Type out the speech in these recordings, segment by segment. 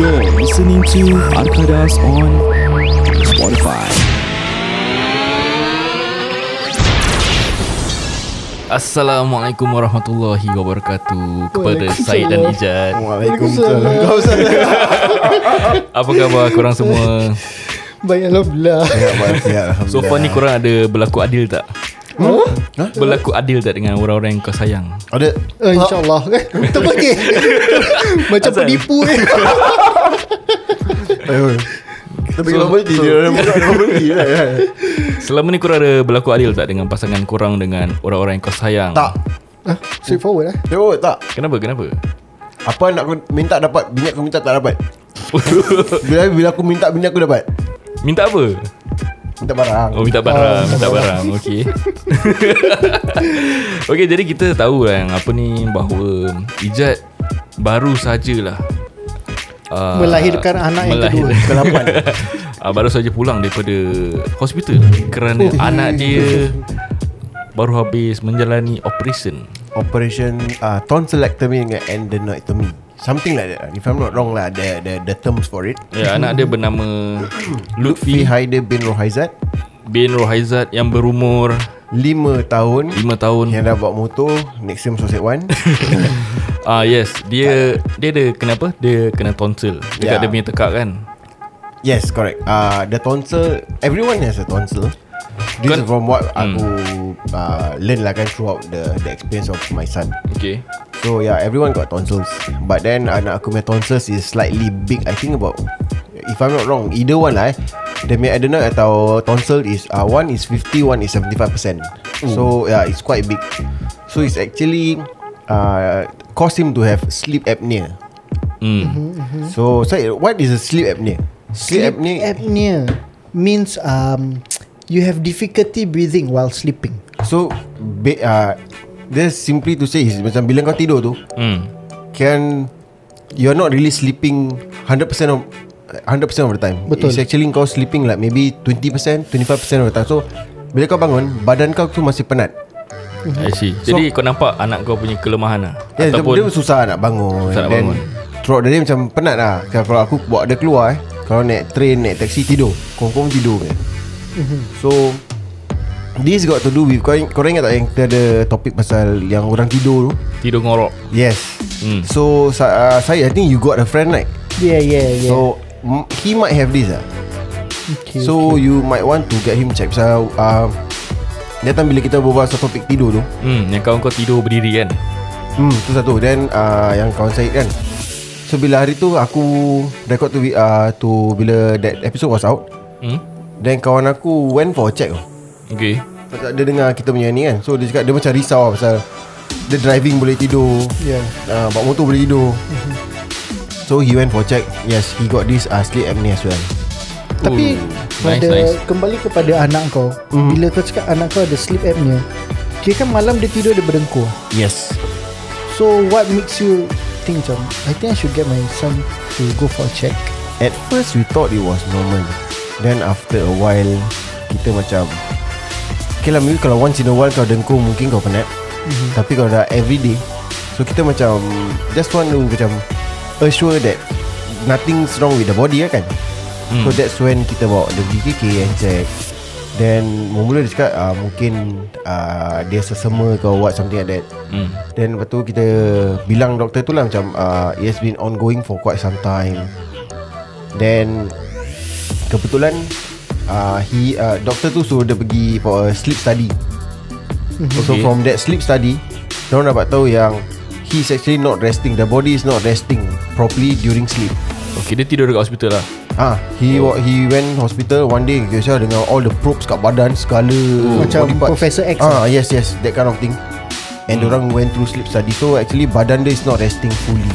You're listening to Arkadas on Spotify. Assalamualaikum warahmatullahi wabarakatuh Kepada Syed dan Ijat Waalaikumsalam. Kau. Apa khabar korang semua Baik Alhamdulillah Ya, sihat. Alhamdulillah. So far ni korang ada berlaku adil tak? Huh? Berlaku adil tak dengan orang-orang yang kau sayang? Ada. uh, InsyaAllah kan Terbagi Macam penipu eh. Kita nombor dia. orang buka. Selama ni korang ada berlaku adil tak dengan pasangan korang dengan orang-orang yang kau sayang? Tak. ah, Straightforward eh Tengok tak. Kenapa? Kenapa? Apa nak aku minta dapat, bini aku minta tak dapat. Bila bila aku minta bini aku dapat. Minta apa? Minta barang. Oh minta barang Minta barang Okay Okay jadi kita tahu lah yang Apa ni Bahawa Ijat Baru sajalah uh, Melahirkan anak yang kedua. Kelapan. uh, Baru saja pulang daripada Hospital Kerana Oh. anak dia Baru habis menjalani operation Operation uh, tonsillectomy dengan endenotomy. Something like that. If I'm not wrong lah, the the the terms for it. Ya anak dia bernama Lutfi Haider bin Rohaizat bin Rohaizat Yang berumur 5 tahun 5 tahun yang dah bawa motor next time Sosek One Ah yes, dia dia ada kenapa? Dia kena tonsil dekat Ya. dia punya tekak kan. Yes correct uh, The tonsil Everyone has a tonsil This Kan- is from what Hmm. aku uh, Learn lah kan Throughout the the experience of my son Okay. So yeah Everyone got tonsils. But then Anak aku punya tonsils Is slightly big. I think about If I'm not wrong Either one lah eh. Dia punya adenoid atau tonsil is uh, One is 50 One is 75% So yeah It's quite big. So it's actually uh, Cause him to have Sleep apnea. Hmm. So so what is a sleep apnea? Sleep, Sleep apnea apnea Means um, You have difficulty breathing while sleeping. So be, uh, Just simply to say is Macam bila kau tidur tu Hmm. Can You're not really sleeping 100% of 100% of the time Betul. It's actually kau sleeping like Maybe 20% 25% of the time So Bila kau bangun Badan kau tu masih penat I see. Jadi kau nampak anak kau punya kelemahan lah. Yeah, Ataupun dia susah nak bangun Susah nak Then, bangun. Throughout the day macam penat lah Kalau aku bawa dia keluar eh Kalau naik train Naik taxi tidur Confirm tidur eh. So This got to do with Kau, kau ingat tak yang kita ada topik pasal Yang orang tidur tu tidur ngorok. Yes Hmm. So sa- uh, Saya I think you got a friend right Yeah yeah yeah So m- He might have this lah okay, So you might want to get him check Pasal uh, Datang bila kita berbual pasal topik tidur tu Hmm, yang kawan kau tidur berdiri kan? Hmm tu satu Then uh, Yang kawan Syed kan So bila hari tu Aku Record tu uh, tu Bila that episode was out Hmm. Then kawan aku Went for a check tau Okay. Pasal dia dengar kita punya ni kan. So dia cakap Dia macam risau lah Pasal Dia driving boleh tidur. Yeah. Uh, Bawa motor boleh tidur. So he went for check. Yes he got this uh, Sleep apnea as well. Tapi Ooh, pada nice, nice. kembali kepada anak kau, Mhm. bila kau cakap anak kau ada sleep apnea, kira kan malam dia tidur dia berdengkur. Yes. So what makes you think macam I think I should get my son to go for a check. At first we thought it was normal. Then after a while Kita macam Okay lah maybe kalau once in a while kau dengkur Mungkin kau penat mm-hmm. Tapi kalau dah everyday So kita macam Just want to macam Assure that Nothing's wrong with the body kan mm. So that's when kita bawa Dia pergi KK and check Then Mula-mula dia cakap uh, Mungkin uh, Dia sesama ke what Something like that Hmm. Then lepas tu kita Bilang doktor tu lah macam uh, It has been ongoing for quite some time Then Kebetulan uh, he uh, Doktor tu suruh dia pergi For a sleep study So Okay. from that sleep study Diorang dapat tahu yang He's actually not resting The body is not resting Properly during sleep Okay, dia tidur dekat hospital lah. Ah, he oh. he went hospital one day Kisah dengan all the probes kat badan Segala Macam body parts. Professor X Ah, yes yes That kind of thing And hmm. orang went through sleep study So actually badan dia is not resting fully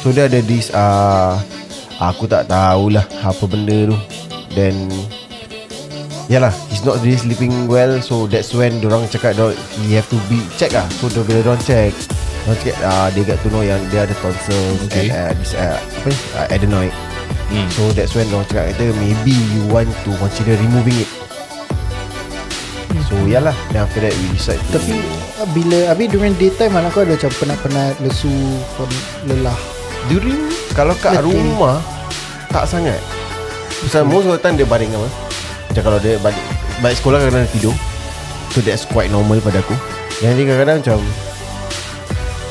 So dia ada this uh, Aku tak tahulah Apa benda tu Then Yalah He's not really sleeping well So that's when Diorang cakap He have to be check lah. So dia- bila diorang check. Diorang cakap uh, They got to know yang Dia ada tonsils Okay. And uh, this, uh, Apa ni? Uh, Adenoid. Hmm. So that's when diorang cakap kata Maybe you want to consider removing it. So yalah. Then after that we decide to Tapi uh, bila Habis during daytime Anak kau ada macam penat-penat Lesu Lelah? During Kalau kat Letih. rumah Tak sangat Pasal most of the time Dia baring apa? Macam kalau dia balik Balik sekolah kadang-kadang tidur. So that's quite normal pada aku. Yang dia kadang-kadang macam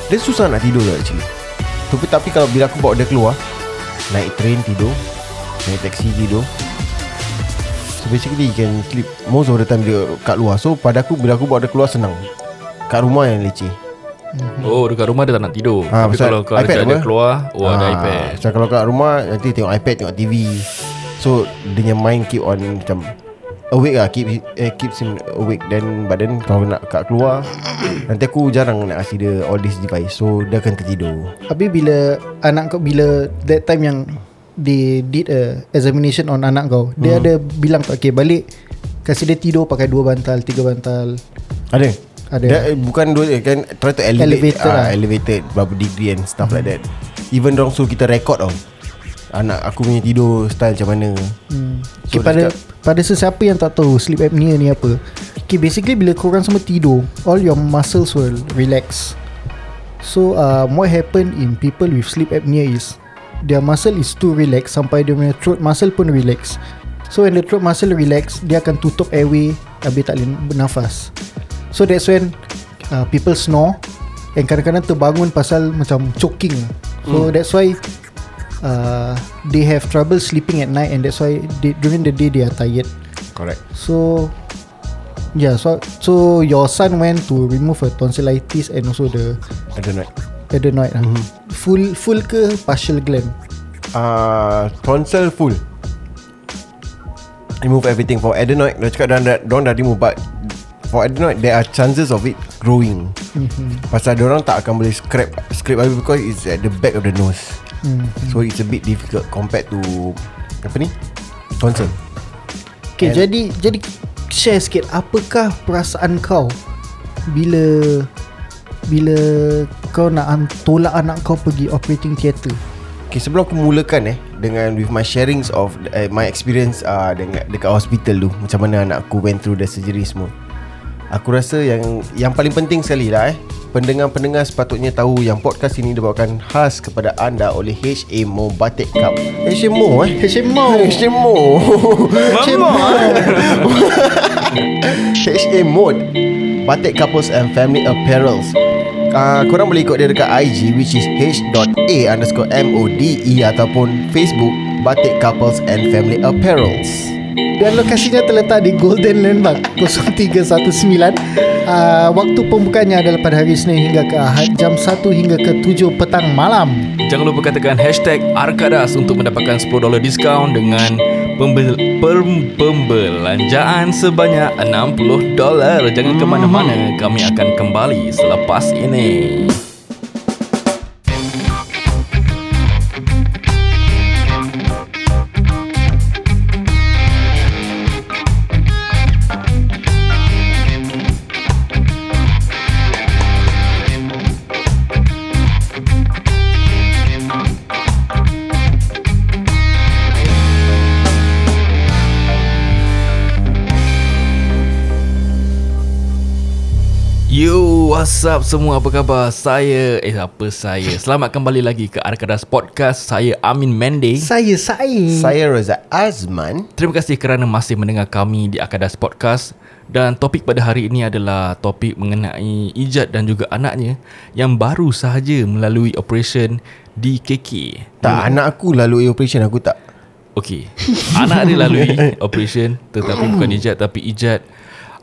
Dia susah nak tidur lah actually. Tapi, tapi kalau bila aku bawa dia keluar Naik train tidur Naik taxi tidur So basically you can sleep. Most of the time dia kat luar. So pada aku Bila aku bawa dia keluar senang. Kat rumah yang leceh. Oh dekat rumah dia tak nak tidur. Ah, Tapi kalau kau iPad apa? keluar Oh ada Ah, iPad. Macam kalau kat rumah Nanti tengok iPad Tengok TV So Dia mind keep on Macam Awake lah keep, eh, Keeps him awake. Then But then Kalau nak kat keluar Nanti aku jarang nak kasih dia All this device. So dia akan tertidur. Habis bila Anak kau Bila That time yang They did a Examination on anak kau Dia Hmm. ada bilang tak Okay balik Kasih dia tidur Pakai dua bantal Tiga bantal. Ada. Ada. dia, eh, Bukan dua eh, kan Try to elevate Elevated ah, lah. Elevated Berapa degree and stuff like that. Even dong so kita record tau Anak aku punya tidur Style macam mana hmm. So, okay, pada dia pada sesiapa yang tak tahu sleep apnea ni apa. Okay, basically bila korang semua tidur, all your muscles will relax. So, um, what happen in people with sleep apnea is their muscle is too relax sampai dia punya throat muscle pun relax. So, when the throat muscle relax, dia akan tutup airway habis tak boleh bernafas. So, that's when uh, people snore and kadang-kadang terbangun pasal macam choking. So, that's why uh, they have trouble sleeping at night and that's why they, during the day they are tired. Correct So yeah, so so your son went to remove a tonsillitis and also the know adenoid. Mm-hmm. Full full ke partial gland? uh, tonsil full remove everything for adenoid dah cakap dah, dah, dah, dah remove but for adenoid there are chances of it growing Mm-hmm. pasal orang tak akan boleh scrape scrape habis because it's at the back of the nose Mm. so it's a bit difficult compared to apa ni tonsil Okay, And- jadi jadi share sikit apakah perasaan kau bila bila kau nak tolak anak kau pergi operating theatre. Okay sebelum aku mulakan eh Dengan with my sharings of uh, My experience uh, dengan, Dekat hospital tu Macam mana anak aku went through the surgery semua Aku rasa yang Yang paling penting sekali lah eh Pendengar-pendengar sepatutnya tahu Yang podcast ini dibawakan khas kepada anda Oleh HMO Batik Cup. HMO eh? HMO. HMO HMO. HMO Batik Couples and Family Apparels. Uh, Korang boleh ikut dia dekat IG Which is h.a underscore M-O-D-E Ataupun Facebook Batik Couples and Family Apparels Dan lokasinya terletak di Golden Landmark 0319 uh, Waktu pembukanya adalah pada hari Senin hingga ke Ahad Jam 1 hingga ke 7 petang malam Jangan lupa katakan hashtag Arkadas untuk mendapatkan $10 diskaun dengan pembel, pem, pembelanjaan sebanyak $60. Jangan ke mana-mana, kami akan kembali selepas ini. What's up semua? Apa khabar? Saya, eh apa saya? Selamat kembali lagi ke Arkadas Podcast. Saya Amin Mende. Saya Sain Saya Reza Azman Terima kasih kerana masih mendengar kami di Arkadas Podcast dan topik pada hari ini adalah topik mengenai Ijat dan juga anaknya yang baru sahaja melalui operation di KK. Tak anak aku lalui operation Aku tak Okey. Anak dia lalui operation tetapi bukan Ijat tapi Ijat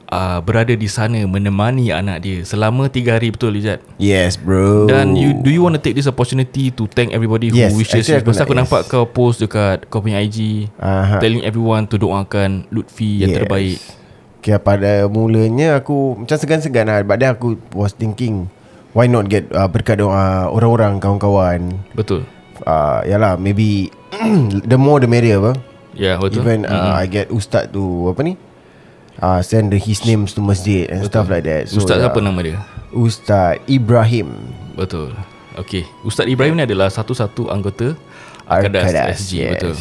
uh, berada di sana menemani anak dia selama 3 hari betul Ijat. Yes bro Dan you do you want to take this opportunity to thank everybody who Yes, wishes actually you? Pasal aku yes. nampak kau post dekat kau punya IG Aha. telling everyone to doakan Lutfi yang Yes. terbaik. Okay, pada mulanya aku macam segan-segan lah But then aku was thinking Why not get uh, berkat doa orang-orang, kawan-kawan Betul. uh, Yalah, maybe The more the merrier apa Ya, betul. Even uh, I get ustaz tu Apa ni uh, Send the, his names to masjid And stuff like that Ustaz yeah. siapa nama dia? Ustaz Ibrahim Betul. Okey, Ustaz Ibrahim ni adalah satu-satu anggota Arkadas, SG, yes. betul.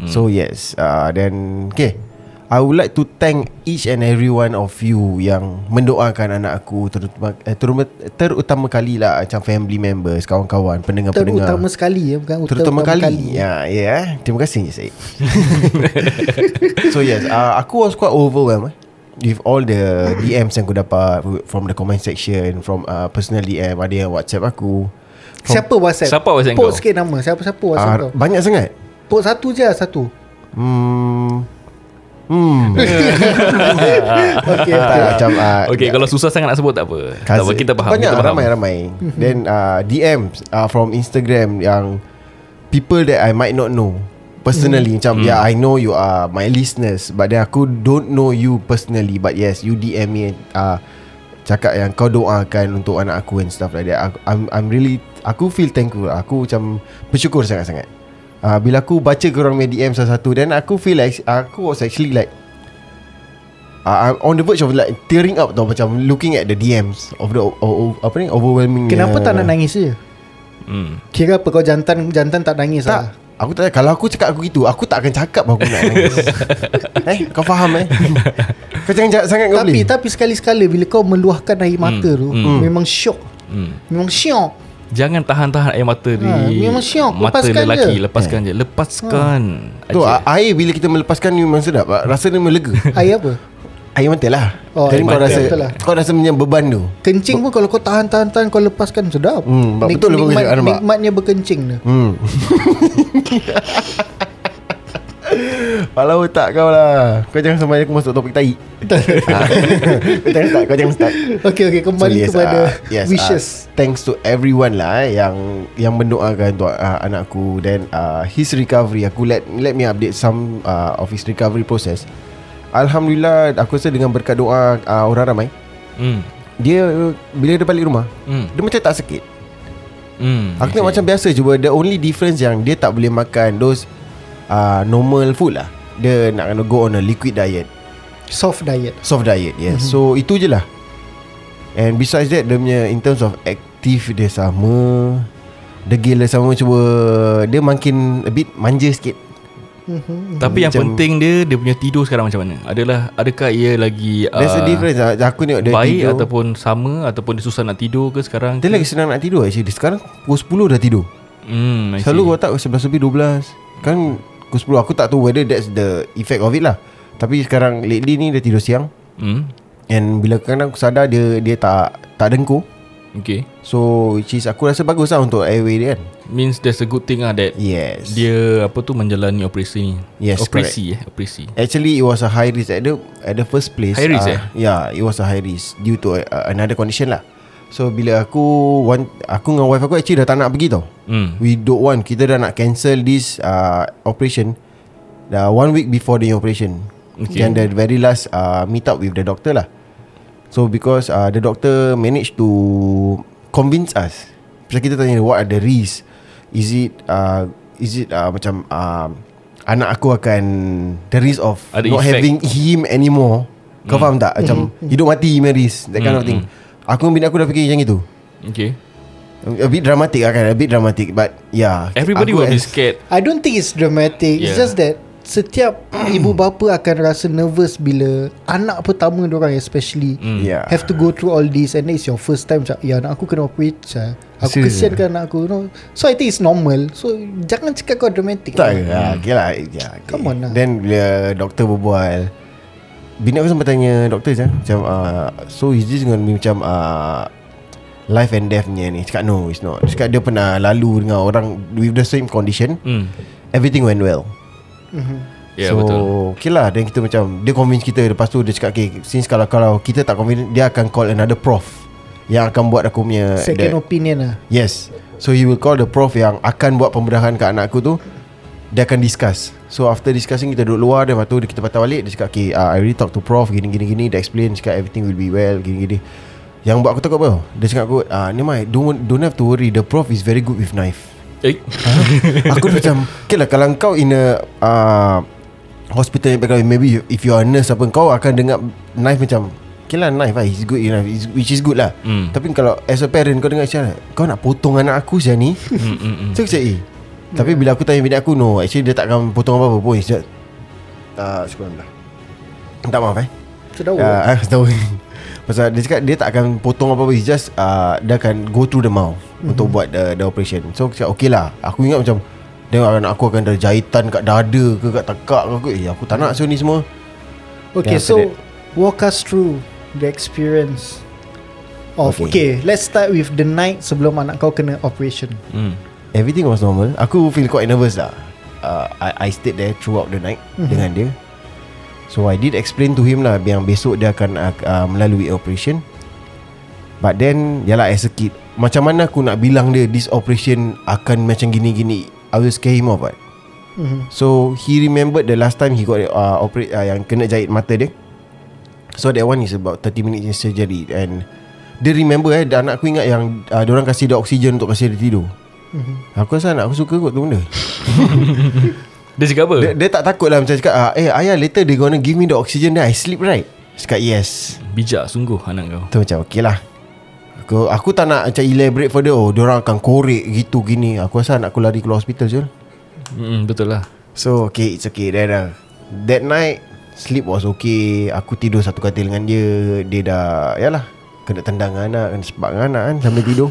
Hmm. So yes uh, Then Okay I would like to thank each and every one of you yang mendoakan anak aku terutama eh, terutama, terutama kali lah macam family members, kawan-kawan, pendengar-pendengar. Terutama sekali ya Bukan Terutama utama kali. Ya, ya. eh. Terima kasih Syed. so yes, uh, aku was quite overwhelmed eh, with all the DMs yang aku dapat from the comment section, from uh, personal DM, ada yang WhatsApp aku. From, Siapa WhatsApp Siapa WhatsApp Put kau? sikit nama Siapa-siapa WhatsApp uh, kau banyak sangat. Put satu je lah, Satu Hmm. Hmm. Okay tak, okay macam uh, Okay kalau susah sangat nak sebut tak apa. Tak apa kita faham Banyak kita faham. ramai-ramai. Then uh, DMs uh, From Instagram Yang People that I might not know Personally. Macam Yeah I know you are My listeners But then aku Don't know you personally. But yes You DM me uh, Cakap yang kau doakan Untuk anak aku And stuff like that. Aku, I'm, I'm really Aku feel thankful. Aku macam Bersyukur sangat-sangat uh, Bila aku baca korang punya DM satu-satu Then aku feel like Aku was actually like uh, I'm on the verge of like tearing up tau macam looking at the DMs of the o, o, apa ni overwhelming Kenapa tak nak nangis je hmm. Kira apa kau jantan Jantan tak nangis tak. lah. Aku tak kalau aku cakap aku gitu aku tak akan cakap aku nak nangis. Eh kau faham eh? Kau jangan jahat sangat kau Tapi boleh. tapi sekali-sekala Bila kau meluahkan air mata tu hmm. Memang syok. Hmm. Memang syok Jangan tahan-tahan air mata di Ha, memang syok. Mata Lepaskan lelaki je. Lepaskan je Lepaskan tu Aje. a- air bila kita melepaskan ni memang sedap rasa dia memang lega Air apa air mata lah Oh, Jadi kau mata, rasa betul lah. kau rasa macam beban tu Kencing pun kalau kau tahan-tahan-tahan Kau lepaskan sedap Hmm, betul lah bagus nikmat, cakap, nampak? Nikmatnya berkencing tu Hmm. Kepala otak kau lah Kau jangan sampai aku masuk topik tai. Kau jangan start Kau jangan start Okay okay Kembali yes, kepada ah, yes, Wishes ah, Thanks to everyone lah eh, Yang Yang mendoakan untuk uh, anakku Then uh, His recovery Aku let Let me update some uh, Of his recovery process Alhamdulillah Aku rasa dengan berkat doa uh, Orang ramai hmm. Dia uh, Bila dia balik rumah Hmm. Dia macam tak sakit Hmm. Aku tengok macam biasa Cuba the only difference yang Dia tak boleh makan Those uh, Normal food lah. Dia nak kena go on a liquid diet. Soft diet. Soft diet yes. Mm-hmm. So itu je lah. And besides that Dia punya In terms of active Dia sama. Degil dia sama Cuba Dia makin A bit manja sikit. Tapi yang Macam- penting dia Dia punya tidur sekarang macam mana? Adalah Adakah ia lagi There's a ah, difference. Lah. Aku tengok dia Baik tidur. ataupun sama? Ataupun dia susah nak tidur ke sekarang Dia ke? lagi senang nak tidur actually. Sekarang pukul 10 dah tidur. Hmm, I Selalu kau tak 11 lebih 12 Kan pukul 10 Aku tak tahu whether that's the effect of it lah. Tapi sekarang lately ni dia tidur siang. Hmm. And bila kadang aku sadar dia dia tak tak dengkur. Okay. So which is aku rasa bagus lah untuk airway dia kan. Means there's a good thing lah That Yes. Dia apa tu Menjalani operasi ni. Yes, Operasi eh Operasi. Actually it was a high risk At the, at the first place. High risk, uh, eh? Yeah it was a high risk Due to uh, another condition lah So bila aku want, Aku dengan wife aku actually dah tak nak pergi tau. Hmm. We don't want Kita dah nak cancel this uh, operation. Dah one week before the operation. Okay. And the very last uh, meet up with the doctor lah. So because uh, the doctor managed to convince us. Pasal kita tanya what are the risks Is it uh, Is it uh, macam uh, Anak aku akan The risk of Ada Not effect. having him anymore? Kau faham tak? Macam Hidup mati risk That kind of thing Aku dengan bini aku dah fikir macam itu Okay A bit dramatic lah kan A bit dramatic But yeah Everybody will be scared I don't think it's dramatic It's Yeah. just that Setiap ibu bapa akan rasa nervous Bila Anak pertama diorang especially Hmm. Yeah Have to go through all this And then it's your first time macam, Ya anak aku kena operate macam, Aku Serious? kesiankan anak aku you know? So I think it's normal So jangan cakap kau dramatic Tak hmm. Okay lah yeah, okay. Come on lah. Then bila doktor berbual Bini aku sempat tanya doktor macam, macam uh, So is this going to be macam uh, Life and death punya ni? Cakap no it's not. Dia Cakap dia pernah lalu dengan orang With the same condition. Hmm. Everything went well. Ya yeah, so, betul. okay lah. Then kita macam Dia convince kita. Lepas tu dia cakap okay, Since kalau kalau kita tak convince Dia akan call another prof Yang akan buat aku punya Second the- opinion lah. Yes. So he will call the prof yang akan buat pembedahan kat anak aku tu Dia akan discuss So after discussing kita duduk luar lepas tu kita patah balik Dia cakap okay uh, I already talk to prof Gini gini gini Dia explain Cakap everything will be well Gini gini Yang buat aku takut apa? Dia cakap aku uh, Ni Mai don't, don't have to worry The prof is very good with knife Eh Aku macam Okay lah Kalau kau in a uh, Hospital yang background Maybe if you are a nurse apa Kau akan dengar Knife macam Okay lah knife lah He's good enough He's- Which is good lah Hmm. Tapi kalau as a parent Kau dengar macam? Kau nak potong anak aku siapa ni hmm, hmm, hmm. So aku cakap eh Tapi bila aku tanya bini aku No actually dia takkan potong apa-apa pun It's just uh, Sekurang lah Tak maaf eh Sudah uh, Tahu Pasal dia cakap Dia tak akan potong apa-apa He just uh, Dia akan go through the mouth mm-hmm. Untuk buat the, the operation So aku cakap okay lah Aku ingat macam Dia anak aku akan ada jahitan Kat dada ke Kat tekak ke aku, Eh aku tak nak so ni semua Okay so Walk us through The experience Of okay. Okay. okay Let's start with the night Sebelum anak kau kena operation Hmm. Everything was normal Aku feel quite nervous lah uh, I, I stayed there throughout the night mm-hmm. Dengan dia So I did explain to him lah Yang besok dia akan uh, uh, melalui operation But then Yalah as a kid Macam mana aku nak bilang dia This operation akan macam gini-gini I will scare him off right? mm-hmm. So he remembered the last time he got uh, operate uh, yang kena jahit mata dia. So that one is about 30 minutes surgery and dia remember eh anak aku ingat yang uh, orang kasih dia oksigen untuk kasih dia tidur. Mm-hmm. Aku rasa anak aku suka kot tu benda. Dia cakap apa? Dia, dia tak takut lah macam cakap uh, eh ayah later they gonna give me the oxygen then I sleep right. Cakap yes. Bijak sungguh anak kau. Tu macam okay lah. Aku, aku tak nak macam elaborate further Oh diorang akan korek gitu gini Aku rasa anak aku lari keluar hospital je Hmm, betul lah. So okay it's okay Then uh, That night Sleep was okay Aku tidur satu katil dengan dia Dia dah Yalah Kena tendang dengan anak Kena sepak dengan anak kan Sambil tidur.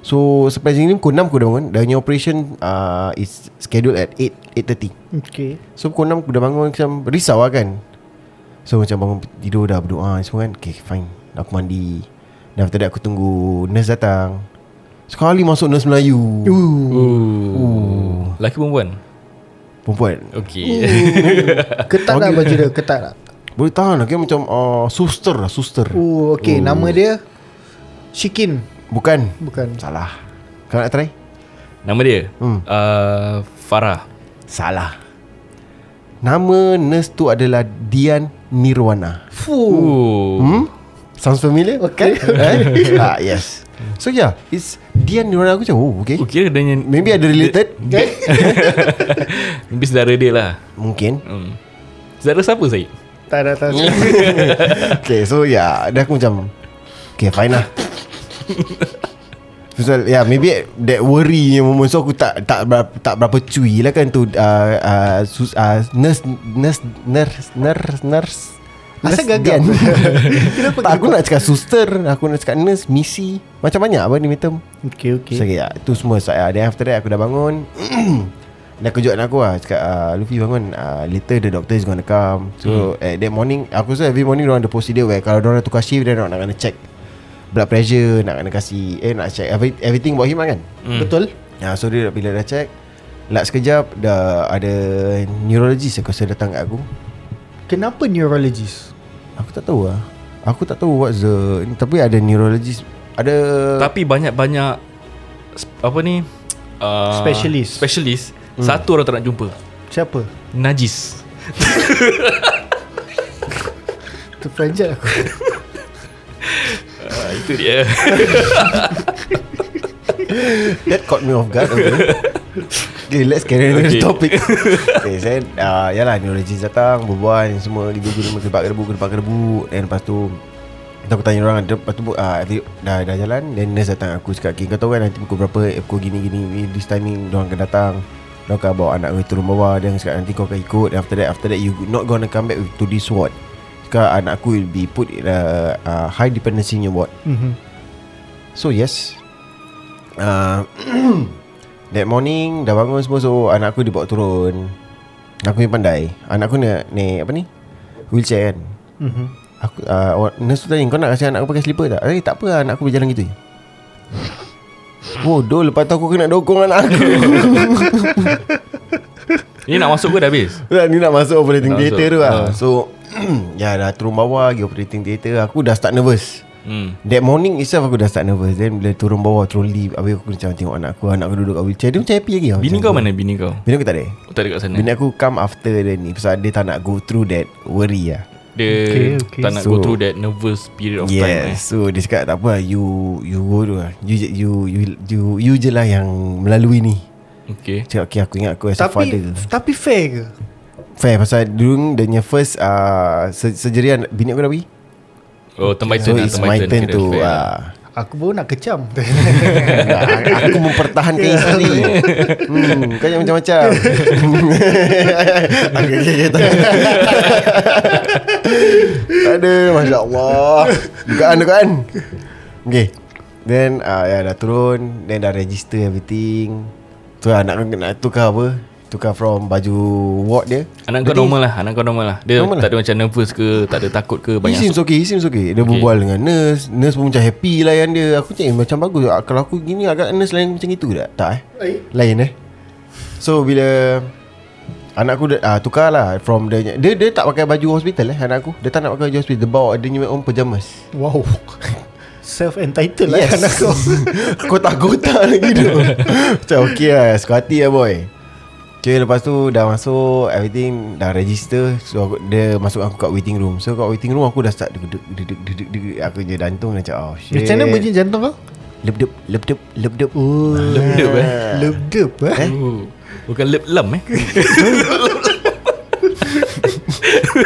So surprisingly Pukul 6 aku dah bangun punya operation uh, Is scheduled at 8 8.30 Okay. So pukul 6 aku dah bangun Macam risau lah kan. So macam bangun tidur dah berdoa Semua kan. Okay fine. Aku mandi. Dan after that aku tunggu Nurse datang. Sekali masuk nurse Melayu. Ooh. Laki perempuan? Perempuan. Okey. Ketat tak baju dia Ketat tak Boleh tahan lah Kira macam uh, Suster lah Suster Oh okay Nama dia Shikin Bukan Bukan Salah Kau nak try? Nama dia? Hmm. Uh, Farah. Salah Nama nurse tu adalah Dian Nirwana Fuh. Hmm? Sounds familiar? Okay. Kan? eh? ah, yes So yeah It's Dian Nirwana aku macam Oh okay Oh, kira dia nyanyi- Maybe ada related Maybe saudara dia lah. Mungkin Hmm. Saudara siapa Syed? Tak ada tak. Ada Okay so yeah Dah aku macam Okay fine lah. So yeah maybe That worry yang moment. So aku tak Tak berapa, tak berapa cuy lah kan tu uh, uh, sus, uh, Nurse Nurse Nurse Nurse Nurse. Asal Nurse gagap? Dian. Kenapa tak, Aku nak cakap suster Aku nak cakap nurse Missy Macam banyak apa ni term Okay okay. So yeah Itu semua. Saya Then after that aku dah bangun Dah kejut anak aku lah Cakap uh, Luffy bangun uh, Later the doctor is gonna come So at that morning Aku rasa every morning Diorang ada procedure where Kalau diorang tukar shift diorang nak kena check Blood pressure Nak kena kasih Eh nak check every, Everything about him lah kan Hmm. Betul Ya, so dia bila dah check Lak sekejap Dah ada Neurologist aku rasa datang kat aku Kenapa neurologist Aku tak tahu lah Aku tak tahu what's the Tapi ada neurologist Ada Tapi banyak-banyak apa ni? Uh, Specialist. Specialist. Satu orang tak nak jumpa. Siapa Najis. Terperanjat aku Uh, itu dia. That caught me off guard okay. okay let's carry on okay. The topic Okay saya uh, Yalah neurologist datang Berbual semua Gigi-gigi Kedebak kedebu Kedebak kedebu Dan lepas tu Lepas aku tanya orang Lepas tu uh, dah, dah jalan Then nurse datang aku cakap okay, Kau tahu kan nanti pukul berapa eh, Pukul gini-gini This timing Diorang akan datang Diorang akan bawa anak kau turun bawah Dia cakap nanti kau akan ikut. Then after that After that you not gonna come back To this ward. Cakap anak aku will be put in a uh, High dependency in your ward. Mhm. So yes. Uh, That morning Dah bangun semua So anak aku dibawa turun. Aku ni pandai. Anak aku ni, ni Apa ni? Wheelchair kan? Mhm. Aku uh, Nurse tu tanya Kau nak kasi anak aku pakai slipper tak? Eh tak apa lah Anak aku berjalan gitu je Bodoh Lepas tu aku kena dokong anak aku Ni nak masuk ke dah habis? Lah, Ni nak masuk operating Nak theatre masuk. tu lah Ah. So Ya dah turun bawah Pergi operating theatre Aku dah start nervous Hmm. That morning itself aku dah start nervous Then bila turun bawah Trolley Habis aku macam tengok anak aku Anak aku duduk kat wheelchair Dia macam happy lagi. Bini kau tu. mana bini kau? Bini aku tak ada Oh, tak ada kat sana. Bini aku come after dia ni Pasal dia tak nak go through that worry lah Dia Okay, okay. tak nak So- go through that nervous period of time eh. Yes So dia cakap tak apa lah You You go tu lah You, you, you, you, you je lah yang melalui ni Okay. Cakap okay aku ingat aku as a Tapi father Tapi fair ke Fair pasal dulu dia punya first uh, se- Surgery an- bini aku dah pergi Oh, tempat So turn lah, it's my turn turn to fair lah. uh, Aku baru nak kecam. Nah, aku mempertahankan isteri hmm, Kau jangan macam-macam. Okay, okay, okay, tak. ada Masya Allah Dugaan dugaan. Okay Then uh, ya, dah turun. Then dah register everything. Tu lah nak, nak tukar apa Tukar from baju ward dia. Anak kau normal lah Anak kau normal lah. Dia Normal tak lah. ada macam nervous ke Tak ada takut ke He Banyak seems okay He seems okay. Dia berbual dengan nurse Nurse pun macam happy layan dia. Aku cakap eh, macam bagus. Ah, Kalau aku gini agak nurse lain macam itu tak? Tak eh? Lain eh? So bila Anak aku ah, tukar lah From the Dia dia tak pakai baju hospital eh Anak aku. Dia tak nak pakai baju hospital. Dia bawa dia punya own pajamas. Wow. Self-entitled lah Yes. anak kau. Kotak-kotak lagi tu. Macam okay lah Suka hati lah boy Okay lepas tu Dah masuk Everything Dah register So aku, dia masuk aku kat waiting room. So kat waiting room Aku dah start Deg deg deg deg deg deg Aku je jantung Macam oh shit. Macam mana bunyi jantung kau? Lep dep Lep dep Lep dep Oh. Lep-dep, eh? Lep-dep eh? Oh, Bukan lep lem eh?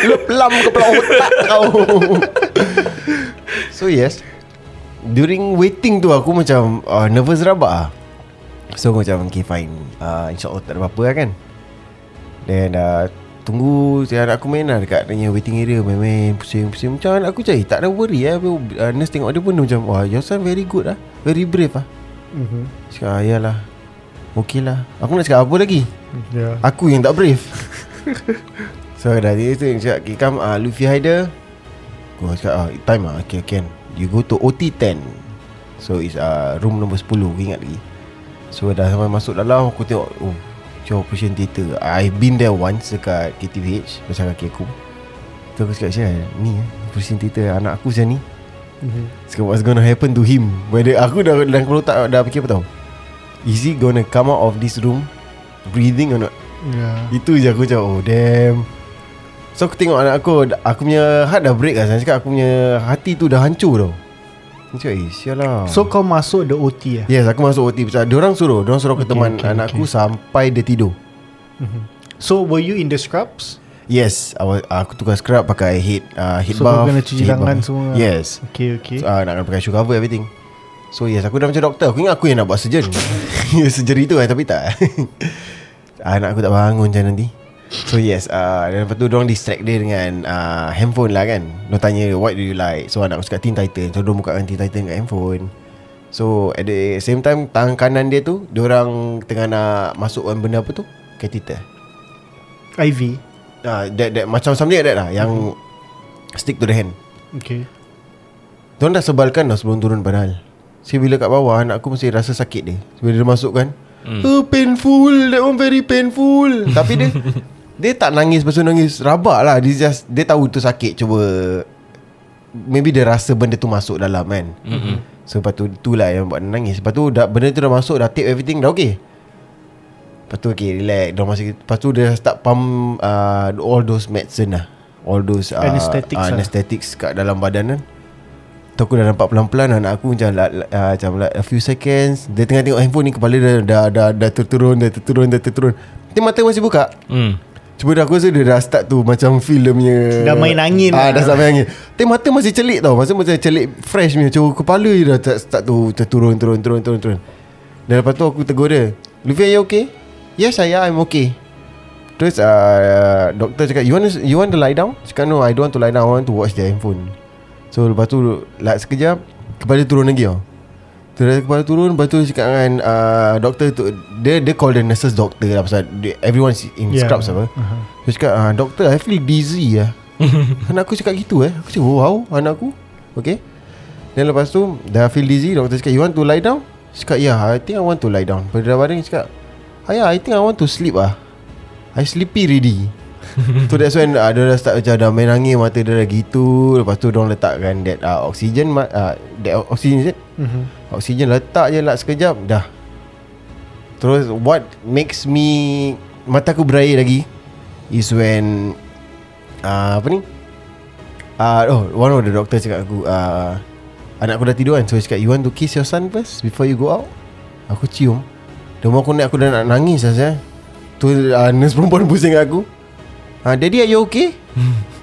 Lep lam kepala otak kau? So yes. During waiting tu Aku macam uh, Nervous rabak lah So aku macam Okay fine. Uh, InsyaAllah tak ada apa-apa lah kan. Then uh, Tunggu si anak aku main lah Dekat dia waiting area. Main-main Pusing-pusing. Macam anak aku "Eh, Tak ada worry lah. Uh, Nurse tengok dia pun dia macam Wah your son very good lah. Very brave lah. Mhm. Cakap ah, yalah Okay lah. Aku nak cakap apa lagi? Ya. Aku yang tak brave. So dah dia tu Cakap okay, come uh, Luffy Haider. Aku cakap ah, Time lah Okay can You go to OT 10 So it's uh, room nombor 10 Aku ingat lagi So dah sampai masuk dalam Aku tengok Oh Macam operation theatre I've been there once Dekat KTVH Macam kaki aku. Tu aku cakap Syah Ni eh Operation theatre Anak aku macam ni. Mhm. Cakap what's gonna happen to him? Whether aku dah dalam kepala otak Dah fikir apa tau. Is he gonna come out of this room Breathing or not? Ya. Itu je aku macam Oh damn. So aku tengok anak aku Aku punya heart dah break lah Saya cakap aku punya Hati tu dah hancur tau Aku cakap eh sial lah So kau masuk the OT lah Yes aku masuk OT Pasal diorang suruh Diorang suruh ke Okay, teman okay, anak okay. aku Sampai dia tidur. So were you in the scrubs? Yes was, Aku tukar scrub Pakai head uh, Head So bath kau kena cuci tangan semua? Yes. Okay okay. So, uh, Nak kena pakai shoe cover everything. So yes Aku dah macam doktor. Aku ingat aku yang nak buat surgeon. Surgery tu kan Tapi tak. Anak aku tak bangun macam nanti So yes uh, Dan lepas tu Diorang distract dia dengan uh, Handphone lah kan. Diorang tanya What do you like? So anak aku cakap Teen Titan. So diorang bukakan Teen Titan kat handphone. So at the same time Tangan kanan dia tu Diorang tengah nak Masukkan benda apa tu? Catheter. IV uh, that, that, Macam something like that lah Yang Stick to the hand. Okay. Diorang dah sebalkan dah sebelum turun padahal. So bila kat bawah Anak aku masih rasa sakit dia. Bila dia masukkan hmm. Oh painful That one very painful. Tapi dia Dia tak nangis Pasal nangis Rabak lah. Dia just Dia tahu tu sakit Cuba Maybe dia rasa benda tu masuk dalam kan? Mm-hmm. So lepas tu Itulah yang buat dia nangis. Lepas tu dah, benda tu dah masuk Dah tape everything Dah okay Lepas tu okay relax. Dia masih, Lepas tu dia start pump uh, All those medicine lah. All those uh, Anesthetics uh, lah. Anesthetics kat dalam badan kan. Tu aku dah nampak pelan-pelan Anak aku macam uh, Macam like a few seconds. Dia tengah tengok handphone ni Kepala dia dah, dah, dah terturun Dah terturun Dah terturun. Nanti mata masih buka. Hmm Cuma dah aku rasa dia dah start tu Macam feel dia punya Dah main angin. Ah, lah. Dah start main angin. Tapi mata masih celik tau. Masa macam celik fresh punya Macam kepala dia dah start, start tu Terturun turun turun turun turun Dan lepas tu aku tegur dia Luffy are you okay? Yes saya I'm okay. Terus uh, Doktor cakap You want to, you want to lie down? Cakap no I don't want to lie down. I want to watch the handphone. So lepas tu Like sekejap Kepala turun lagi tau Terus kepala turun Lepas tu dia cakap dengan uh, Doktor tu Dia dia call the nurses doctor lah Pasal dia, everyone's in Yeah. scrubs apa uh-huh. Dia cakap uh, Doktor I feel dizzy lah Anak aku cakap gitu eh Aku cakap wow Anak aku Okay Dan lepas tu Dah feel dizzy Doktor cakap You want to lie down Dia cakap yeah I think I want to lie down Pada baring dia cakap ah, yeah, I think I want to sleep ah. I sleepy ready So that's when uh, Dia dah start macam Dah main angin Mata dia dah gitu Lepas tu Diorang letakkan That uh, oxygen uh, That oxygen is it? Mhm. Oksigen letak je lah sekejap Dah. Terus what makes me Mata aku berair lagi Is when uh, Apa ni? Uh, Oh one of the doctor cakap aku uh, Anak aku dah tidur kan So dia cakap You want to kiss your son first Before you go out? Aku cium. Mau aku nak Aku dah nak nangis lah Tu uh, nurse perempuan pusing aku. Uh, Daddy are you okay?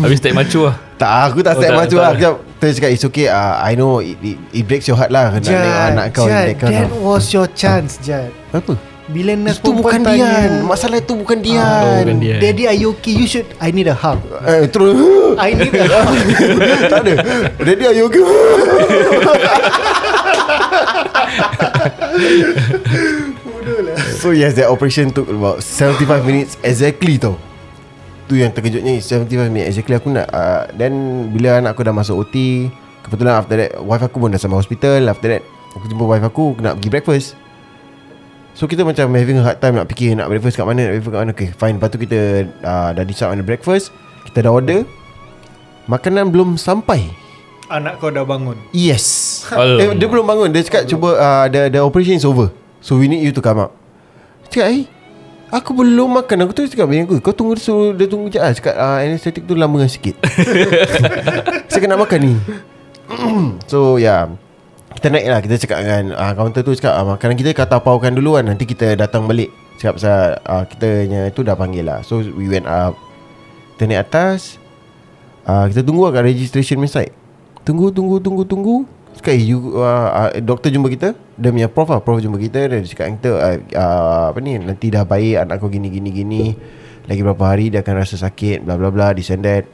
Habis tak macu lah. Tak aku tak Oh, step tak- macam tak. lah. Kejap Terus cakap it's okay uh, I know it, it, it breaks your heart lah Nak tengok anak kau Jad, that of was your chance Jad. Apa? Bila nurse Itu bukan tanya, Dian. Masalah itu bukan Oh, Dian. Bukan dia. Daddy are you okay? You should I need a hug. Eh, terus. I need a hug. Tak ada. Daddy are you okay? So yes That operation took about 75 minutes Exactly tau Tu yang terkejutnya 75 minutes. Exactly aku nak uh, Then Bila anak aku dah masuk OT Kebetulan after that Wife aku pun dah sampai hospital. After that Aku jumpa wife aku aku Nak pergi breakfast. So kita macam having a hard time Nak fikir nak breakfast kat mana Nak breakfast kat mana. Okay fine. Lepas tu kita uh, Dah decide on the breakfast. Kita dah order. Makanan belum sampai. Anak kau dah bangun? Yes. Eh, Dia belum bangun. Dia cakap cuba uh, the, the operation is over. So we need you to come up. Cakap eh Aku belum makan. Aku terus cakap aku Kau tunggu suruh Dia tunggu je lah Cakap uh, anesthetic tu lama sikit. Saya kena makan ni. So yeah Kita naik lah. Kita cakap dengan uh, Counter tu cakap uh, Makanan kita kata paukan dulu kan Nanti kita datang balik. Cakap pasal uh, Kita tu dah panggil lah. So we went up. Kita naik atas. Uh, Kita tunggu lah kat registration website Tunggu tunggu tunggu tunggu Cakap eh, you, uh, uh, Doktor jumpa kita? Dia punya prof lah Prof jumpa kita Dia cakap dengan kita uh, uh, Apa ni Nanti dah baik Anak kau gini gini gini. Lagi berapa hari Dia akan rasa sakit Bla bla bla This and that.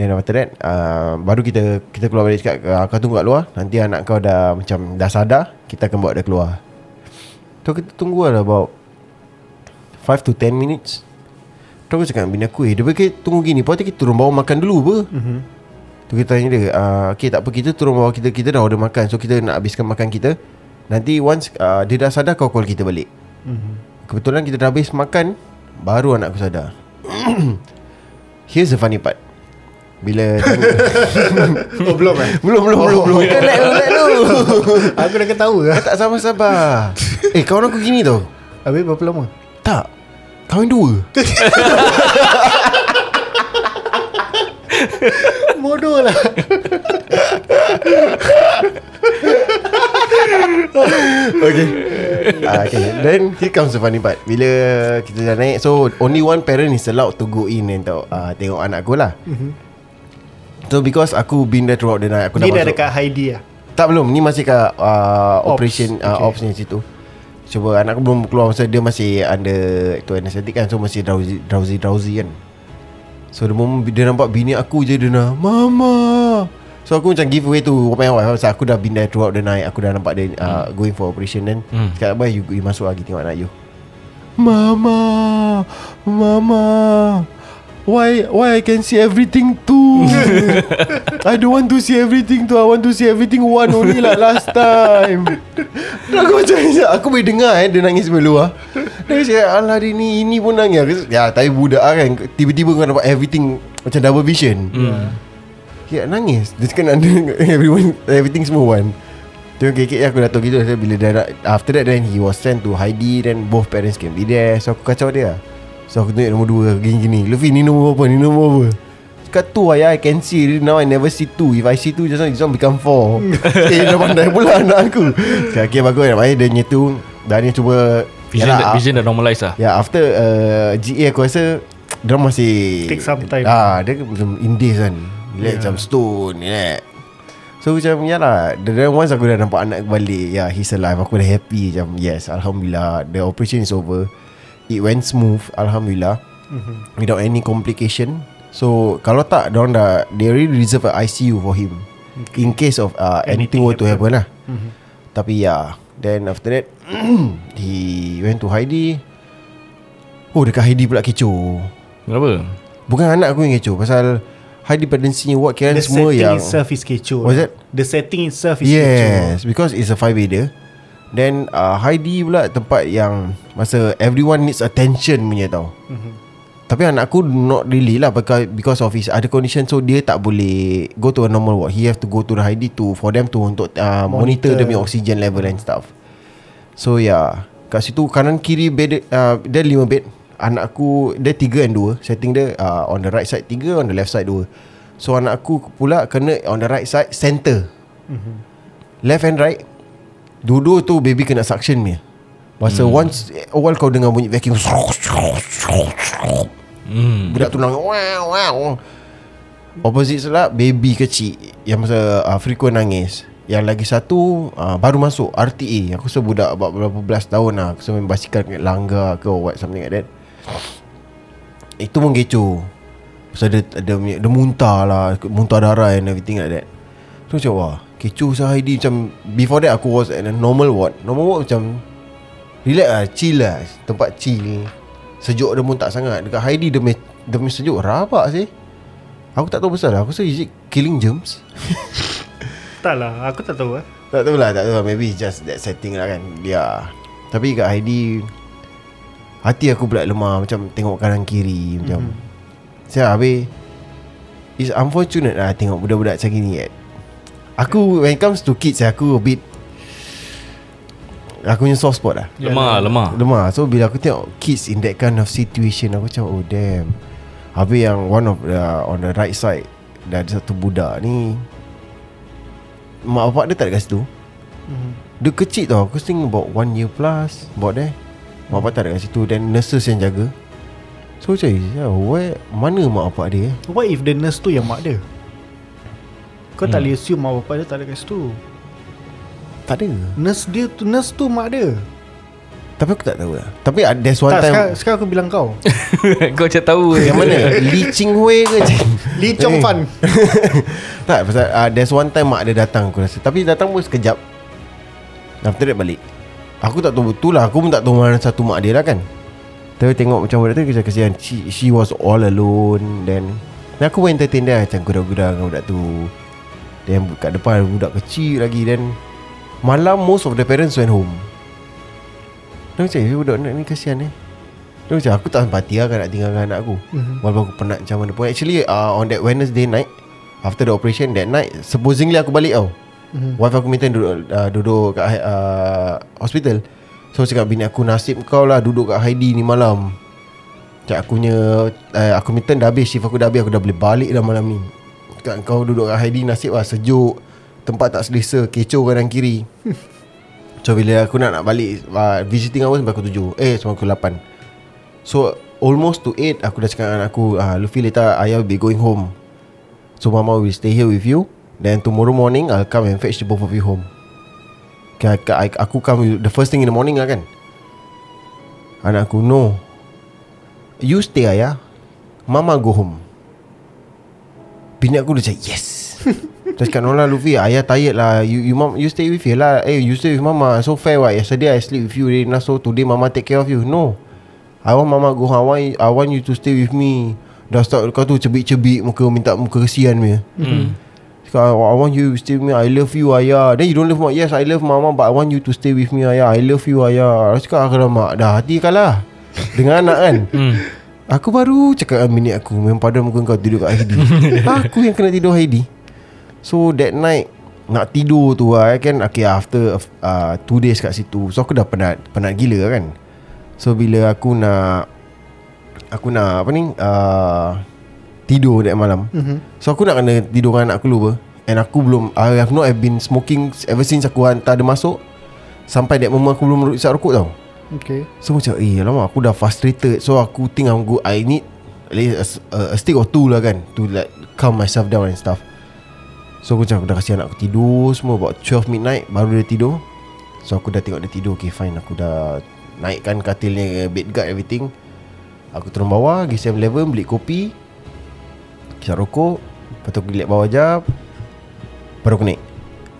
Then after that uh, Baru kita Kita keluar balik cakap uh, Kau tunggu kat luar. Nanti anak kau dah Macam dah sadar Kita akan bawa dia keluar. So kita tunggu lah about 5 to 10 minutes. Tu aku cakap bini aku Eh dia pergi tunggu gini tu kita turun bawah makan dulu apa? Mm-hmm. Tu kita tanya dia uh, Okay tak apa Kita turun bawah kita Kita dah order makan So kita nak habiskan makan kita. Nanti once uh, Dia dah sadar Kau call kita balik. Mm-hmm. Kebetulan kita dah habis makan Baru anak aku sadar. Here's the funny part. Bila Oh belum eh? Belum belum belum belum. Kan lu let lu Aku dah ketawa lah Tak sabar-sabar Eh kawan aku gini tau. Habis berapa lama? Tak. Kahwin dua Bodoh lah. Okay. Uh, Okay. Then here comes the funny part. Bila kita dah naik So only one parent is allowed to go in And uh, tengok anak aku lah. So because aku been there throughout the night Aku Ni dah dah dekat Heidi lah. Tak belum. Ni masih kat uh, Ops. Operation uh, Okay. Ops ni situ. Cuba anak aku belum keluar Masa dia masih under Itu anesthetic kan So masih drowsy Drowsy drowsy kan So the moment dia nampak bini aku je Dia nak Mama! So aku macam give away to my wife Pasal aku dah been there throughout the night. Aku dah nampak dia uh, Going for operation. Then Hmm. Cakap apa you, you masuk lagi tengok anak you. Mama! Mama Why Why I can see everything too? I don't want to see everything too. I want to see everything one only like last time. Dan aku macam Aku boleh dengar eh Dia nangis sampai luar Dia cakap Alah dia ni Ini pun nangis. Ya tapi budak lah kan. Tiba-tiba kau nampak everything Macam double vision. Hmm. Ya nangis. Dia cakap ada Everyone Everything semua one. Tengok kekek aku dah tahu gitu. So, Bila dia nak After that then He was sent to Heidi Then both parents can be there. So aku kacau dia lah. So aku tunjuk nombor dua Gini-gini. Luffy ni nombor apa Ni nombor apa Cakap tu ayah I can see Now I never see two. If I see two Just now one become four. Eh dah pandai pula anak aku. Cakap okay bagus Namanya dia nyetu Dan dia cuba Vision, Yalah, dah, vision dah normalize lah. Ya yeah, after uh, GA aku rasa Dia masih Take some time. ah, Dia macam in days kan. Relax yeah. macam stone Relax. So macam ya lah Then once aku dah nampak anak aku balik. Ya yeah, he's alive. Aku dah happy Macam yes Alhamdulillah The operation is over It went smooth Alhamdulillah mm-hmm. Without any complication So Kalau tak Diorang dah They already reserve a ICU for him okay. In case of uh, Anything, Anything were to happen lah Mm-hmm. Tapi ya Then after that He went to Heidi Oh dekat Heidi pula kecoh Kenapa? Bukan anak aku yang kecoh Pasal high dependency ward kira The semua setting yang itself is kecoh lah. it? The setting itself is kecoh Yes Because it's a five bedder Then uh, Heidi pula tempat yang Masa everyone needs attention punya tau. Mhm. Tapi anak aku not really lah because, because of his other condition So dia tak boleh Go to a normal ward. He have to go to the Heidi to For them to Untuk uh, monitor. Punya oxygen level and stuff. So yeah Kat situ kanan kiri bed uh, Dia lima bed. Anak aku Dia tiga and dua. Setting dia uh, On the right side tiga On the left side dua. So anak aku pula Kena on the right side Center. Mhm. Left and right Dua-dua tu baby kena suction punya. Masa hmm. once A while kau dengar bunyi vacuum Hmm. Budak tu nangis wow, wow. Opposite pula Baby kecil Yang masa uh, frequent nangis. Yang lagi satu uh, Baru masuk RTA Aku rasa budak About berapa belas tahun lah. Aku rasa main basikal kat Langgar ke or What something like that. Itu pun kecoh. Pasal dia, dia, dia, dia muntah lah Muntah darah and everything like that. So macam wah Kecoh sah Heidi Macam Before that aku was at a normal ward. Normal ward macam Relax lah Chill lah. Tempat chill. Sejuk dia pun tak sangat. Dekat Heidi dia, dia punya sejuk Rabak sih. Aku tak tahu pasal lah. Aku rasa is it killing germs? Tak lah Aku tak tahu lah. Tak tahu lah Tak tahu lah. Maybe just that setting lah kan. Dia Tapi kat Heidi Hati aku pula lemah. Macam tengok kanan kiri Macam. Mm-hmm. Saya habis It's unfortunate lah Tengok budak-budak macam gini. kan Aku When it comes to kids Aku a bit Aku punya soft spot lah. Lemah lemah. Lemah. So bila aku tengok Kids in that kind of situation Aku macam Oh damn. Habis yang One of the On the right side Dah ada satu budak ni Mak bapak dia tak ada kat situ. Mhm. Dia kecil tau. Aku think about One year plus About there. Mak bapak tak ada kat situ. Dan nurses yang jaga. So macam ya, where, Mana mak bapak dia? What if the nurse tu yang mak dia Kau tak boleh assume mak bapak dia tak ada kat situ. Tak ada. Nurse dia tu Nurse tu mak dia. Tapi aku tak tahu lah. Tapi uh, there's one Tak time sekarang, sekarang aku bilang kau. Kau macam tahu Yang mana? Lee Ching Hui ke? Lee Chong Eh. Fan. Tak pasal uh, There's one time mak dia datang Aku rasa. Tapi datang pun sekejap. After that balik. Aku tak tahu betul lah. Aku pun tak tahu mana satu mak dia lah kan. Tapi tengok macam budak tu Kisah kesian. She, she was all alone Then. Dan aku pun entertain dia Macam gudang-gudang dengan budak tu Then kat depan budak kecil lagi Then Malam most of the parents went home. Dan macam eh, budak ni kesian eh. Dan macam aku tak empati lah kan Nak tinggalkan anak aku. Mhm. Walaupun aku penat macam mana pun. Actually uh, on that Wednesday night After the operation That night Supposingly aku balik tau. Mhm. Wife aku minta duduk, uh, duduk kat uh, hospital. So cakap bini aku nasib kau lah Duduk kat Heidi ni malam. Cakap aku punya uh, Aku minta dah habis Shift aku dah habis Aku dah boleh balik dah malam ni Cakap kau duduk kat Heidi Nasib lah sejuk. Tempat tak selesa Kecoh kanan kiri. So bila aku nak nak balik uh, Visiting hours sampai aku 7 Eh sampai aku 8 So almost to 8 Aku dah cakap dengan aku uh, Luffy later Ayah will be going home. So mama will stay here with you. Then tomorrow morning I'll come and fetch the both of you home. Okay, I, I, Aku come The first thing in the morning lah kan? Anak aku No. You stay ayah. Mama go home Bini aku dah cakap Yes. Terus cakap no lah Luffy Ayah tired lah. You you mom you stay with you lah. Eh you stay with mama. So fair what? Yesterday I sleep with you. Already now, So today mama take care of you. No. I want mama go home I want, I want you to stay with me. Dah start kau tu cebik-cebik Muka minta muka kesian punya Hmm. Cakap I want you to stay with me. I love you ayah. Then you don't love mama. Yes I love mama But I want you to stay with me ayah. I love you ayah. Aku cakap aku mak Dah hati kalah. Dengan anak kan? Hmm. Aku baru cakap dengan bini aku Memang pada muka kau tidur kat Heidi Aku yang kena tidur Heidi So that night Nak tidur tu lah kan Okay after uh, Two days kat situ So aku dah penat Penat gila kan. So bila aku nak Aku nak apa ni uh, Tidur that malam Mhm. So aku nak kena tidur dengan anak aku dulu apa. And aku belum I have not have been smoking Ever since aku hantar dia masuk Sampai that moment aku belum isap rokok tau Okay. So macam Eh alamak aku dah frustrated. So aku think I'm good. I need At least a, a, a stick or two lah kan To like Calm myself down and stuff. So aku macam dah kasi anak aku tidur Semua about 12 midnight Baru dia tidur. So aku dah tengok dia tidur Okay fine. Aku dah Naikkan katilnya Bed guard everything. Aku turun bawah Pergi 7-Eleven Beli kopi. Kisah rokok. Lepas tu aku lihat bawah jap. Baru aku naik.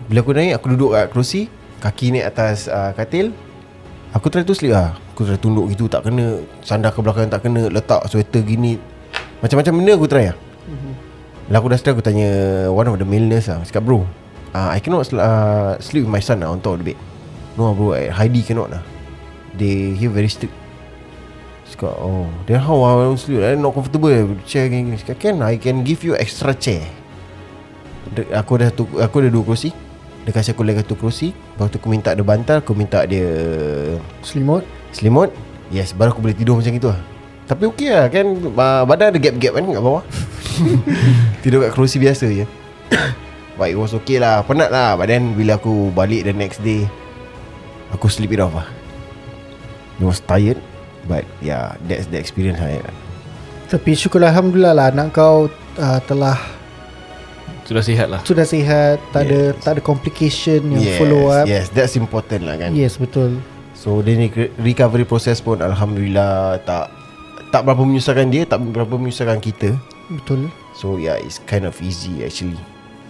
Bila aku naik Aku duduk kat kerusi Kaki naik atas uh, katil Aku try to sleep lah. Aku try tunduk gitu Tak kena. Sandar ke belakang tak kena Letak sweater gini. Macam-macam benda aku try lah. Lah aku dah start aku tanya One of the male nurse lah. Cakap bro uh, I cannot sl- uh, sleep with my son lah On top of the bed. No lah bro I- Heidi cannot lah. They here very strict. Cakap oh Then how I to sleep? I not comfortable. Chair gini-gini. Cakap can I can give you extra chair? Aku dah tu, Aku dah dua kerusi Dia kasih aku lagi satu kerusi Lepas tu aku minta dia bantal Aku minta dia Selimut. Selimut. Yes baru aku boleh tidur macam itu lah. Tapi okey lah kan? Badan ada gap-gap kan kat bawah. Tidur kat kerusi biasa je. But it was okay lah Penat lah. But then bila aku balik the next day Aku sleep it off lah. It was tired But yeah That's the experience I had. Tapi syukur Alhamdulillah lah Anak kau uh, telah Sudah sihat lah. Sudah sihat Tak ada Tak ada complication Yang follow up. Yes that's important lah kan. Yes betul. So dia ni re- recovery process pun Alhamdulillah Tak Tak berapa menyusahkan dia Tak berapa menyusahkan kita. Betul. So yeah it's kind of easy actually.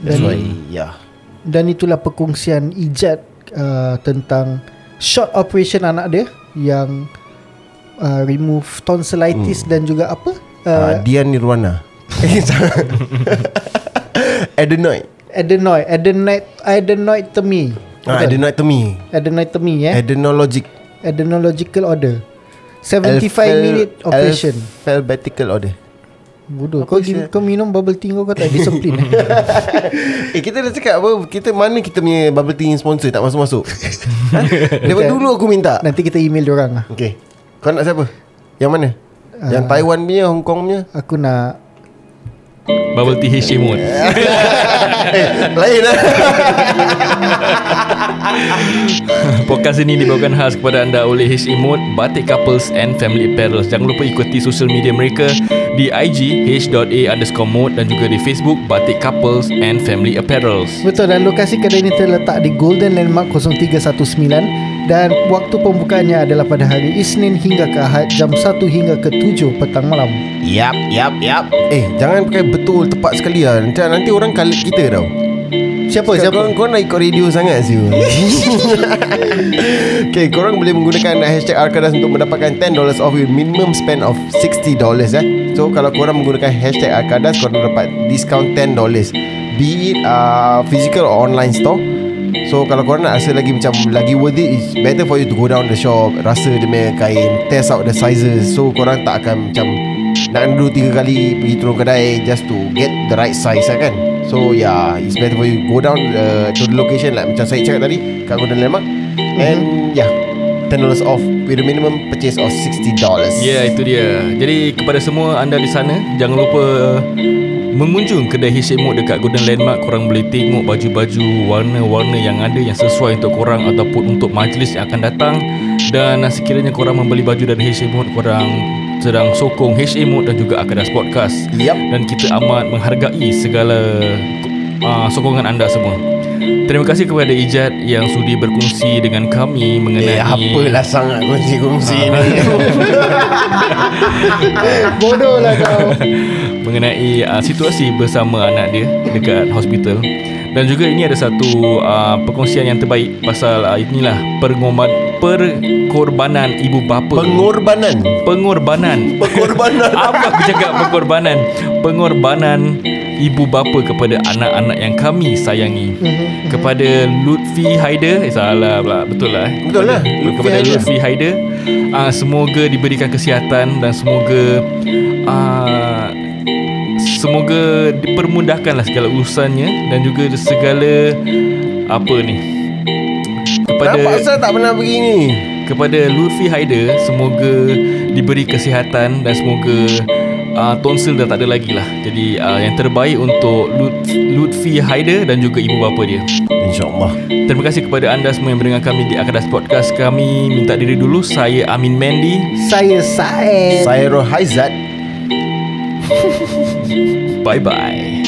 That's Dan- why yeah. Dan itulah perkongsian ijat uh, Tentang Short operation anak dia Yang uh, Remove tonsillitis Dan juga apa? Uh, uh, Dian Nirwana Adenoid. Adenoid. Adenoid Adenoidectomy ah, Adenoidectomy Adenoidectomy eh? Adenologic. Adenological order. 75 minute operation. Alphabetical order. Bodoh. Kau, sia? kau minum bubble tea kau Kau tak disiplin eh? Eh kita dah cakap apa Kita mana kita punya bubble tea sponsor Tak masuk-masuk? Ha? Okay. dulu aku minta. Nanti kita email diorang lah. Okay Kau nak siapa? Yang mana? Yang Taiwan punya Hong Kong punya? Aku nak Bubble tea Hishimut eh, Lain lah Podcast ini dibawakan khas kepada anda oleh Hishimut Batik Couples and Family Apparel Jangan lupa ikuti sosial media mereka Di IG h.a underscore mode Dan juga di Facebook Batik Couples and Family Apparels. Betul dan lokasi kedai ini terletak di Golden Landmark 0319 Dan waktu pembukaannya adalah pada hari Isnin hingga ke Ahad Jam 1 hingga ke 7 petang malam Yap Yap Yap Eh jangan pakai betul Tepat sekali lah Nanti, nanti orang kalit kita tau Siapa? Siapa? Siapa? Korang, korang nak ikut radio sangat sih Okay korang boleh menggunakan Hashtag Arkadas Untuk mendapatkan $10 off With minimum spend of $60 eh So kalau korang menggunakan Hashtag Arkadas Korang dapat Discount $10 Be it uh, Physical or online store So kalau korang nak rasa lagi macam Lagi worth it It's better for you to go down the shop Rasa dia punya kain Test out the sizes. So korang tak akan macam Nak dua tiga kali Pergi turun kedai Just to get the right size lah kan? So yeah It's better for you Go down uh, To the location Like macam saya cakap tadi Kat Golden Landmark And yeah $10 off With a minimum purchase of $60 Ya itu dia. Jadi kepada semua anda di sana Jangan lupa Mengunjung kedai Hishimut dekat Golden Landmark Korang boleh tengok baju-baju Warna-warna yang ada Yang sesuai untuk korang Ataupun untuk majlis yang akan datang. Dan sekiranya korang membeli baju dari Hishimut Korang sedang sokong Hishimut Dan juga Akadas Podcast. Yup Dan kita amat menghargai segala uh, sokongan anda semua Terima kasih kepada Ijat yang sudi berkongsi dengan kami mengenai Eh apalah sangat kongsi-kongsi ni. Bodoh lah kau. Mengenai uh, situasi bersama anak dia dekat hospital. Dan juga ini ada satu uh, perkongsian yang terbaik pasal uh, inilah pengorban perkorbanan ibu bapa. Pengorbanan? Pengorbanan. Pengorbanan. Apa aku cakap pengorbanan? Pengorbanan ibu bapa kepada anak-anak yang kami sayangi. Kepada Lutfi Haider eh, salah pula. Betul lah eh. Betul lah, kepada, kepada. Lutfi Haider. Uh, semoga diberikan kesihatan dan semoga uh, semoga dipermudahkanlah segala urusannya dan juga segala apa ni kepada Kenapa asal tak pernah pergi ni? kepada Lutfi Haider semoga diberi kesihatan dan semoga uh, tonsil dah tak ada lagi lah. Jadi uh, yang terbaik untuk Lut- Lutfi Haider dan juga ibu bapa dia. InsyaAllah. Terima kasih kepada anda semua yang mendengar kami di Akadas Podcast. Kami minta diri dulu. Saya Amin Mandy. Saya Said. Saya Rohaizat bye bye